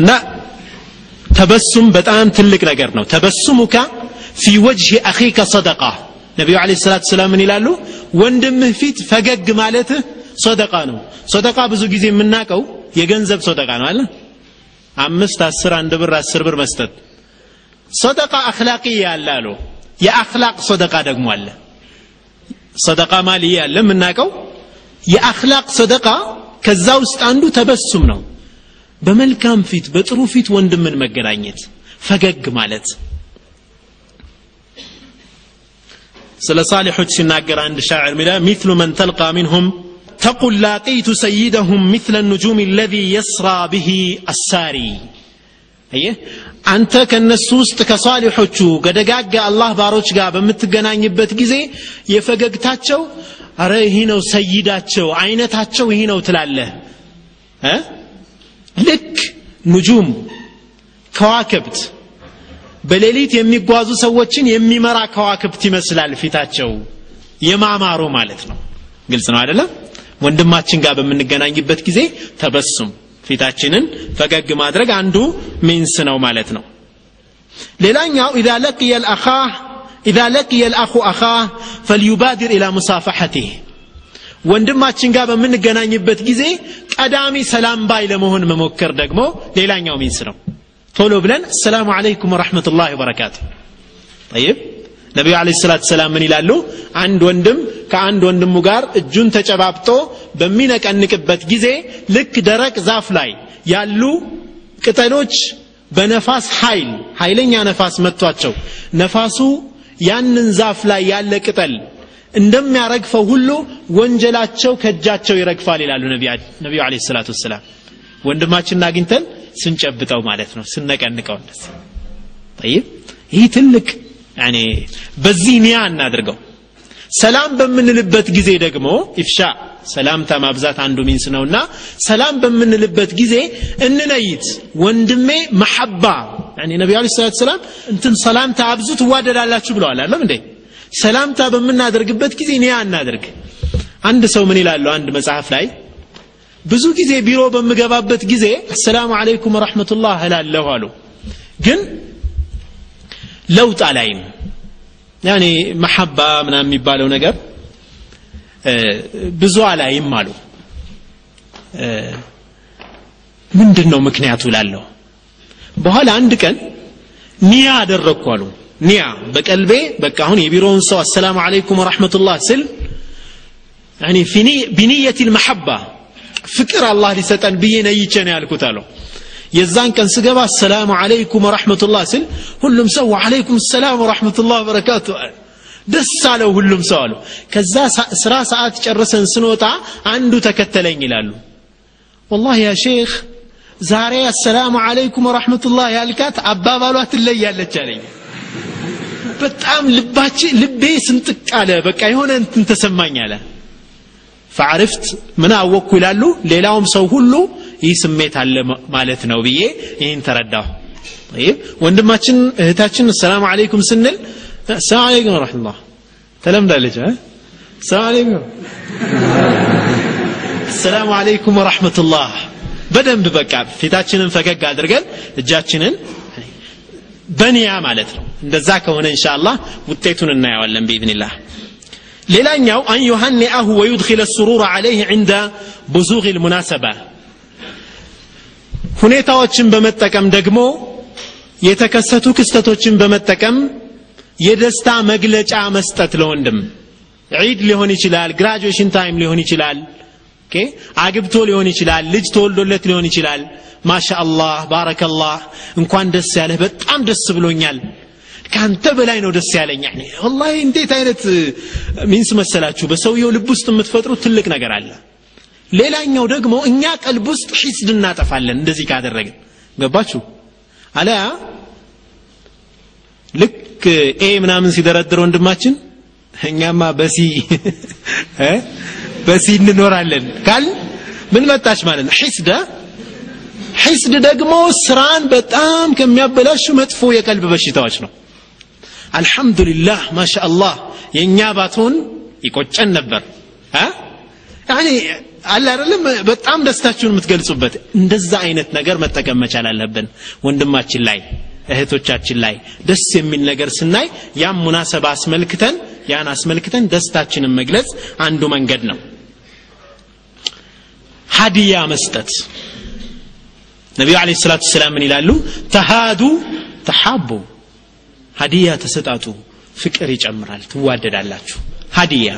እና ተበሱም በጣም ትልቅ ነገር ነው። ተበሱሙካ ፊ ወጅህ አኺከ ሰደቃ። ነቢዩ ለ ሰላት ሰላም ምን ይላሉ? ወንድምህ ፊት ፈገግ ማለትህ ሰደቃ ነው። ሰደቃ ብዙ ጊዜ የምናውቀው የገንዘብ ሰደቃ ነው አለ አምስት አስር አንድ ብር አስር ብር መስጠት። ሰደቃ አክላቅያ አለ አሉ። የአክላቅ ሰደቃ ደግሞ አለ። ሰደቃ ማልያ አለ የምናውቀው። የአክላቅ ሰደቃ ከዛ ውስጥ አንዱ ተበሱም ነው በመልካም ፊት በጥሩ ፊት ወንድምን መገናኘት ፈገግ ማለት። ስለ ሳሊሖች ሲናገር አንድ ሻዕር ሚለ ሚትሉ መን ተልቃ ሚንሁም ተቁል ላቂቱ ሰይደሁም ሚትለ ኑጁም ለዚ የስራ ብሂ አሳሪ። አየህ አንተ ከነሱ ውስጥ ከሷሊሖቹ ከደጋጋ አላህ ባሮች ጋር በምትገናኝበት ጊዜ የፈገግታቸው አረ ይህ ነው ሰይዳቸው አይነታቸው ይህ ነው ትላለህ? ልክ ንጁም ከዋክብት በሌሊት የሚጓዙ ሰዎችን የሚመራ ከዋክብት ይመስላል ፊታቸው። የማማሩ ማለት ነው። ግልጽ ነው አይደለም ወንድማችን ጋር በምንገናኝበት ጊዜ ተበሱም። ፊታችንን ፈገግ ማድረግ አንዱ ሚንስ ነው ማለት ነው። ሌላኛው إذا لقي الأخ إذا لقي الأخ أخاه فليبادر إلى مصافحته ወንድማችን ጋር በምንገናኝበት ጊዜ ቀዳሚ ሰላም ባይ ለመሆን መሞከር ደግሞ ሌላኛው means ነው። ቶሎ ብለን السلام عليكم ورحمة الله وبركاته። طيب። ነቢዩ عليه الصلاة والسلام ምን ይላሉ? አንድ ወንድም ከአንድ ወንድሙ ጋር እጁን ተጨባብጦ በሚነቀንቅበት ጊዜ ልክ ደረቅ ዛፍ ላይ ያሉ ቅጠሎች በነፋስ ኃይል ኃይለኛ ነፋስ መጥቷቸው ነፋሱ ያንን ዛፍ ላይ ያለ ቅጠል እንደሚያረግፈው ሁሉ ወንጀላቸው ከእጃቸው ይረግፋል ይላሉ ነቢዩ አለ ሰላት ወሰላም። ወንድማችንን አግኝተን ስንጨብጠው ማለት ነው ስነቀንቀው እንደዚህ። ይህ ትልቅ በዚህ ኒያ እናድርገው። ሰላም በምንልበት ጊዜ ደግሞ ኢፍሻ ሰላምታ ማብዛት አንዱ ሚንስ ነውና ሰላም በምንልበት ጊዜ እንነይት። ወንድሜ መሐባ ነቢዩ አለ ሰላት ሰላም እንትን ሰላምታ አብዙ ትዋደዳላችሁ ብለዋል አለም እንዴ ሰላምታ በምናደርግበት ጊዜ ኒያ እናድርግ አንድ ሰው ምን ይላሉ? አንድ መጽሐፍ ላይ ብዙ ጊዜ ቢሮ በምገባበት ጊዜ አሰላሙ አለይኩም ወረሕመቱላህ እላለሁ አሉ። ግን ለውጥ አላይም። ያኔ መሐባ ምናምን የሚባለው ነገር ብዙ አላይም አሉ። ምንድን ነው ምክንያቱ ላለሁ በኋላ አንድ ቀን ኒያ አደረግኩ አሉ ኒያ በቀልቤ በቃ አሁን የቢሮውን ሰው አሰላሙ አለይኩም ወረሕመቱላህ ስል ቢኒየት ልመሐባ ፍቅር አላህ ሊሰጠን ብዬ ነይቼ ነው ያልኩት አለው የዛን ቀን ስገባ አሰላሙ አለይኩም ወረሕመቱላህ ስል ሁሉም ሰው ወዓለይኩም ሰላም ወረሕመቱላህ በረካቱ ደስ አለው ሁሉም ሰው አሉ ከዛ ስራ ሰዓት ጨርሰን ስንወጣ አንዱ ተከተለኝ ይላሉ። ወላህ ያ ሼክ ዛሬ አሰላሙ አለይኩም ወረሕመቱላህ ያልካት አባባሏ ትለያለች አለኝ በጣም ልባች ልቤ ስንጥቅ አለ። በቃ የሆነ እንትን ተሰማኝ አለ። ፈዓርፍት ምን አወቅኩ ይላሉ። ሌላውም ሰው ሁሉ ይህ ስሜት አለ ማለት ነው ብዬ ይህን ተረዳሁ። ወንድማችን እህታችን ሰላም አለይኩም ስንል ሰላም አለይኩም ረሕመቱላህ ተለምዳለች ሰላም አለይኩም። ሰላም በደንብ በቃ ፊታችንን ፈገግ አድርገን እጃችንን በኒያ ማለት ነው እንደዛ ከሆነ እንሻአላህ ውጤቱን እናየዋለን ቢኢዝኒላህ። ሌላኛው አን ዩሃኒአሁ ወዩድኪለ ሱሩር ዓለይህ ዕንደ ቡዙግ ልሙናሰባ ሁኔታዎችን በመጠቀም ደግሞ የተከሰቱ ክስተቶችን በመጠቀም የደስታ መግለጫ መስጠት ለወንድም። ዒድ ሊሆን ይችላል graduation time ሊሆን ይችላል አግብቶ ሊሆን ይችላል ልጅ ተወልዶለት ሊሆን ይችላል። ما شاء الله بارك الله እንኳን ደስ ያለህ። በጣም ደስ ብሎኛል ከአንተ በላይ ነው ደስ ያለኝ والله እንዴት አይነት means መሰላችሁ? በሰውየው ልብ ውስጥ የምትፈጥሩት ትልቅ ነገር አለ። ሌላኛው ደግሞ እኛ ቀልብ ውስጥ حسد እናጠፋለን እንደዚህ ካደረግን። ገባችሁ? አለያ ልክ A ምናምን ሲደረድር ወንድማችን እኛማ በ C በ C እንኖራለን ካል ምን መጣች ማለት ነው? حسد حسد ደግሞ ስራን በጣም ከሚያበላሹ መጥፎ የቀልብ በሽታዎች ነው አልሐምዱሊላህ ማሻአላህ የእኛ ባትሆን ይቆጨን ነበር። አለ አይደለም? በጣም ደስታችሁን የምትገልጹበት እንደዛ አይነት ነገር መጠቀም መቻል አለብን። ወንድማችን ላይ እህቶቻችን ላይ ደስ የሚል ነገር ስናይ ያም ሙናሰባ አስመልክተን ያን አስመልክተን ደስታችንን መግለጽ አንዱ መንገድ ነው። ሀዲያ መስጠት። ነቢዩ አለ ሰላቱ ሰላም ምን ይላሉ? ተሃዱ ተሓቡ ሀዲያ ተሰጣጡ። ፍቅር ይጨምራል። ትዋደዳላችሁ። ሀዲያ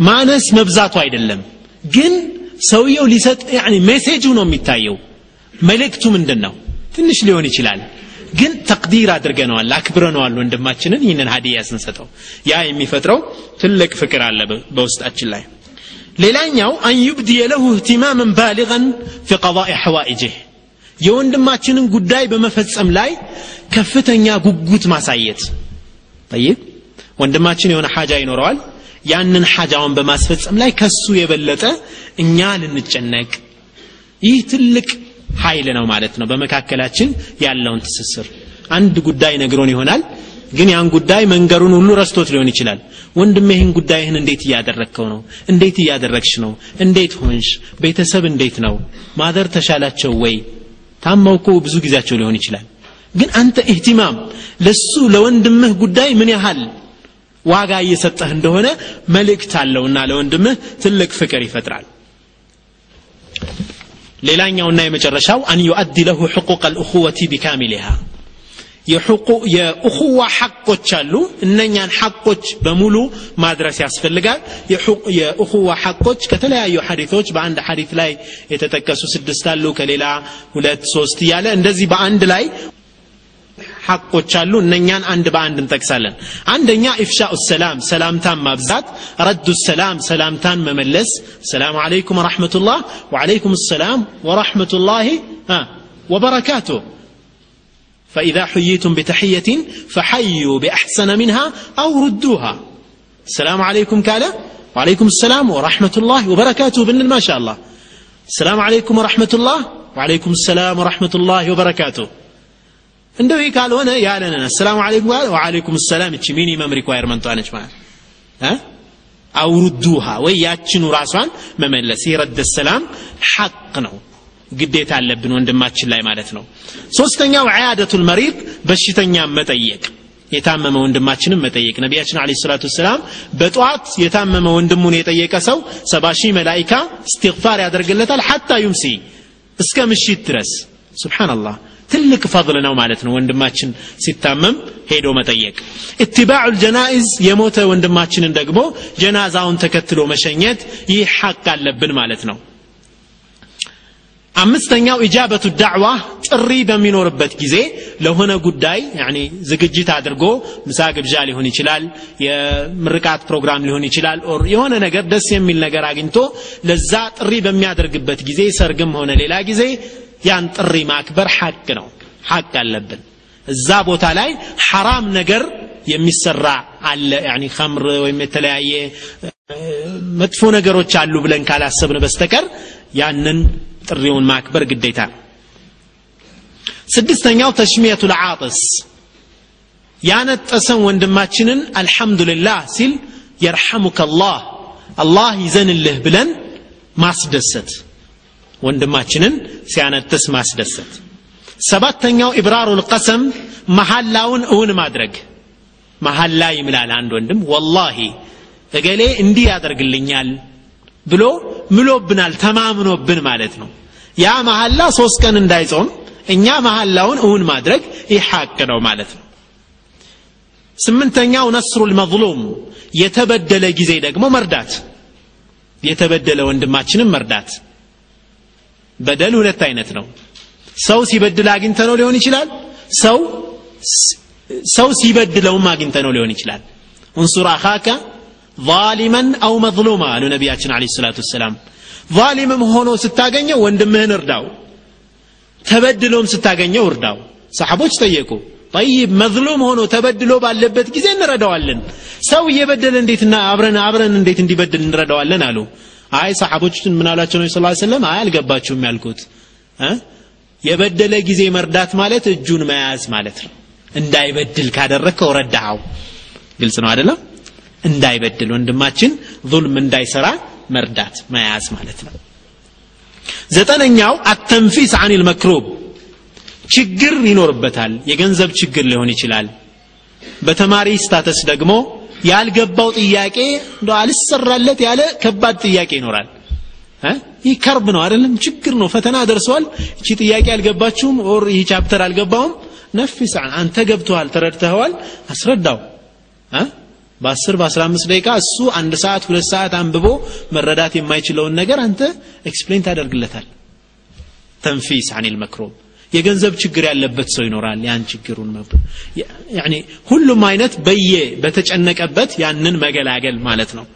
ማነስ መብዛቱ አይደለም ግን ሰውየው ሊሰጥ ሜሴጁ ነው የሚታየው። መልእክቱ ምንድን ነው ትንሽ ሊሆን ይችላል ግን ተቅዲር አድርገነዋል አክብረነዋል ወንድማችንን ይህንን ሀዲያ ስንሰጠው። ያ የሚፈጥረው ትልቅ ፍቅር አለ በውስጣችን ላይ። ሌላኛው አን ዩብድየ ለሁ እህትማምን ባሊغን ፊ ቀضኢ ሐዋኢጅህ። የወንድማችንን ጉዳይ በመፈጸም ላይ ከፍተኛ ጉጉት ማሳየት። ጠይብ ወንድማችን የሆነ ሐጃ ይኖረዋል። ያንን ሐጃውን በማስፈጸም ላይ ከሱ የበለጠ እኛ ልንጨነቅ። ይህ ትልቅ ኃይል ነው ማለት ነው በመካከላችን ያለውን ትስስር። አንድ ጉዳይ ነግሮን ይሆናል ግን ያን ጉዳይ መንገሩን ሁሉ ረስቶት ሊሆን ይችላል። ወንድም ይህን ጉዳይህን እንዴት እያደረግከው ነው? እንዴት እያደረግሽ ነው? እንዴት ሆንሽ? ቤተሰብ እንዴት ነው? ማደር ተሻላቸው ወይ? ታመው እኮ ብዙ ጊዜያቸው ሊሆን ይችላል ግን አንተ ኢህቲማም ለሱ ለወንድምህ ጉዳይ ምን ያህል ዋጋ እየሰጠህ እንደሆነ መልእክት አለውና ለወንድምህ ትልቅ ፍቅር ይፈጥራል። ሌላኛውና የመጨረሻው አን ዩአዲ ለሁ ሕቁቅ አልእኹወቲ ቢካሚሊሃ። የእኹዋ ሐቆች አሉ። እነኛን ሐቆች በሙሉ ማድረስ ያስፈልጋል። የእኹዋ ሐቆች ከተለያዩ ሐዲቶች በአንድ ሐዲት ላይ የተጠቀሱ ስድስት አሉ ከሌላ ሁለት ሶስት እያለ እንደዚህ በአንድ ላይ ሐቆች አሉ እነኛን አንድ በአንድ እንጠቅሳለን አንደኛ ኢፍሻኡ ሰላም ሰላምታን ማብዛት ረዱ ሰላም ሰላምታን መመለስ ሰላሙ አለይኩም ወረሕመቱላህ ወዓለይኩም ሰላም ወረሕመቱላህ ወበረካቱሁ فإذا حييتم بتحية فحيوا بأحسن منها أو ردوها السلام عليكم كالا وعليكم السلام ورحمة الله وبركاته بن ما شاء الله السلام عليكم ورحمة الله وعليكم السلام ورحمة الله وبركاته እንደው ይህ ካልሆነ ያለንን አሰላሙ አለይኩም ወአለይኩም ሰላም። እቺ ሚኒመም ሪኳየርመንቷ ነች ማለት አውሩዱሃ ወይ ያችኑ ራሷን መመለስ። ይህ ረደ ሰላም ሐቅ ነው። ግዴታ አለብን ወንድማችን ላይ ማለት ነው። ሶስተኛው ዐያደቱል መሪድ በሽተኛ መጠየቅ። የታመመ ወንድማችንን መጠየቅ። ነቢያችን አለ ሰላቱ ወሰላም በጠዋት የታመመ ወንድሙን የጠየቀ ሰው ሰባ ሺህ መላይካ እስትግፋር ያደርግለታል ሐታ ዩምሲ እስከ ምሽት ድረስ። ስብሓንላህ ትልቅ ፈضል ነው ማለት ነው ወንድማችን ሲታመም ሄዶ መጠየቅ። ኢትባዑ ልጀናኢዝ የሞተ ወንድማችንን ደግሞ ጀናዛውን ተከትሎ መሸኘት ይህ ሐቅ አለብን ማለት ነው። አምስተኛው إجابة الدعوة ጥሪ በሚኖርበት ጊዜ ለሆነ ጉዳይ ዝግጅት አድርጎ ምሳ ግብዣ ሊሆን ይችላል የምርቃት ፕሮግራም ሊሆን ይችላል or የሆነ ነገር ደስ የሚል ነገር አግኝቶ ለዛ ጥሪ በሚያደርግበት ጊዜ ሰርግም ሆነ ሌላ ጊዜ ያን ጥሪ ማክበር ሐቅ ነው። ሐቅ አለብን። እዛ ቦታ ላይ ሐራም ነገር የሚሰራ አለ። ያኒ ከምር ወይም የተለያየ መጥፎ ነገሮች አሉ ብለን ካላሰብን በስተቀር ያንን ጥሪውን ማክበር ግዴታ ነው። ስድስተኛው ተሽሚየቱ ልዓጥስ ያነጠሰን ወንድማችንን አልሐምዱልላህ ሲል የርሐሙከ አላህ አላህ ይዘንልህ ብለን ማስደሰት። ወንድማችንን ሲያነጥስ ማስደሰት። ሰባተኛው ኢብራሩ ልቀሰም መሐላውን እውን ማድረግ። መሐላ ይምላል አንድ ወንድም ወላሂ እገሌ እንዲህ ያደርግልኛል ብሎ ምሎብናል ተማምኖብን ማለት ነው። ያ መሐላ ሶስት ቀን እንዳይጾም እኛ መሐላውን እውን ማድረግ ይህ ነው ማለት ነው። ስምንተኛው ነስሩ ልመظሉም የተበደለ ጊዜ ደግሞ መርዳት። የተበደለ ወንድማችንን መርዳት በደል ሁለት አይነት ነው። ሰው ሲበድል አግኝተ ነው ሊሆን ይችላል። ሰው ሰው ሲበድለውም አግኝተ ነው ሊሆን ይችላል። እንሱር አኻከ ظالما አው መظሉማ አሉ ነቢያችን አለ ሰላቱ ወሰላም። ظالምም ሆኖ ስታገኘው ወንድምህን እርዳው። ተበድሎም ስታገኘው እርዳው። ሰሓቦች ጠየቁ። ጠይብ መዝሉም ሆኖ ተበድሎ ባለበት ጊዜ እንረዳዋለን። ሰው እየበደለ እንዴትና አብረን አብረን እንዴት እንዲበድል እንረዳዋለን አሉ። አይ ሰሓቦችን ምን አሏቸው? ነቢ ስ ሰለም አይ አልገባችሁም ያልኩት። የበደለ ጊዜ መርዳት ማለት እጁን መያዝ ማለት ነው። እንዳይበድል ካደረግከው ረዳኸው። ግልጽ ነው አይደለም? እንዳይበድል ወንድማችን ظልም እንዳይሰራ መርዳት መያዝ ማለት ነው። ዘጠነኛው አተንፊስ አን ልመክሩብ ችግር ይኖርበታል። የገንዘብ ችግር ሊሆን ይችላል። በተማሪ status ደግሞ ያልገባው ጥያቄ እንደ አልሰራለት ያለ ከባድ ጥያቄ ይኖራል። ይህ كرب ነው አይደለም? ችግር ነው። ፈተና ደርሷል። እቺ ጥያቄ አልገባችሁም? or ይህ chapter አልገባውም? نفس አንተ ገብተዋል ተረድተኸዋል አስረዳው። በ10 በ15 ደቂቃ እሱ አንድ ሰዓት ሁለት ሰዓት አንብቦ መረዳት የማይችለውን ነገር አንተ explain ታደርግለታል። تنفيس عن المكروب የገንዘብ ችግር ያለበት ሰው ይኖራል ያን ችግሩን ያኒ ሁሉም አይነት በየ በተጨነቀበት ያንን መገላገል ማለት ነው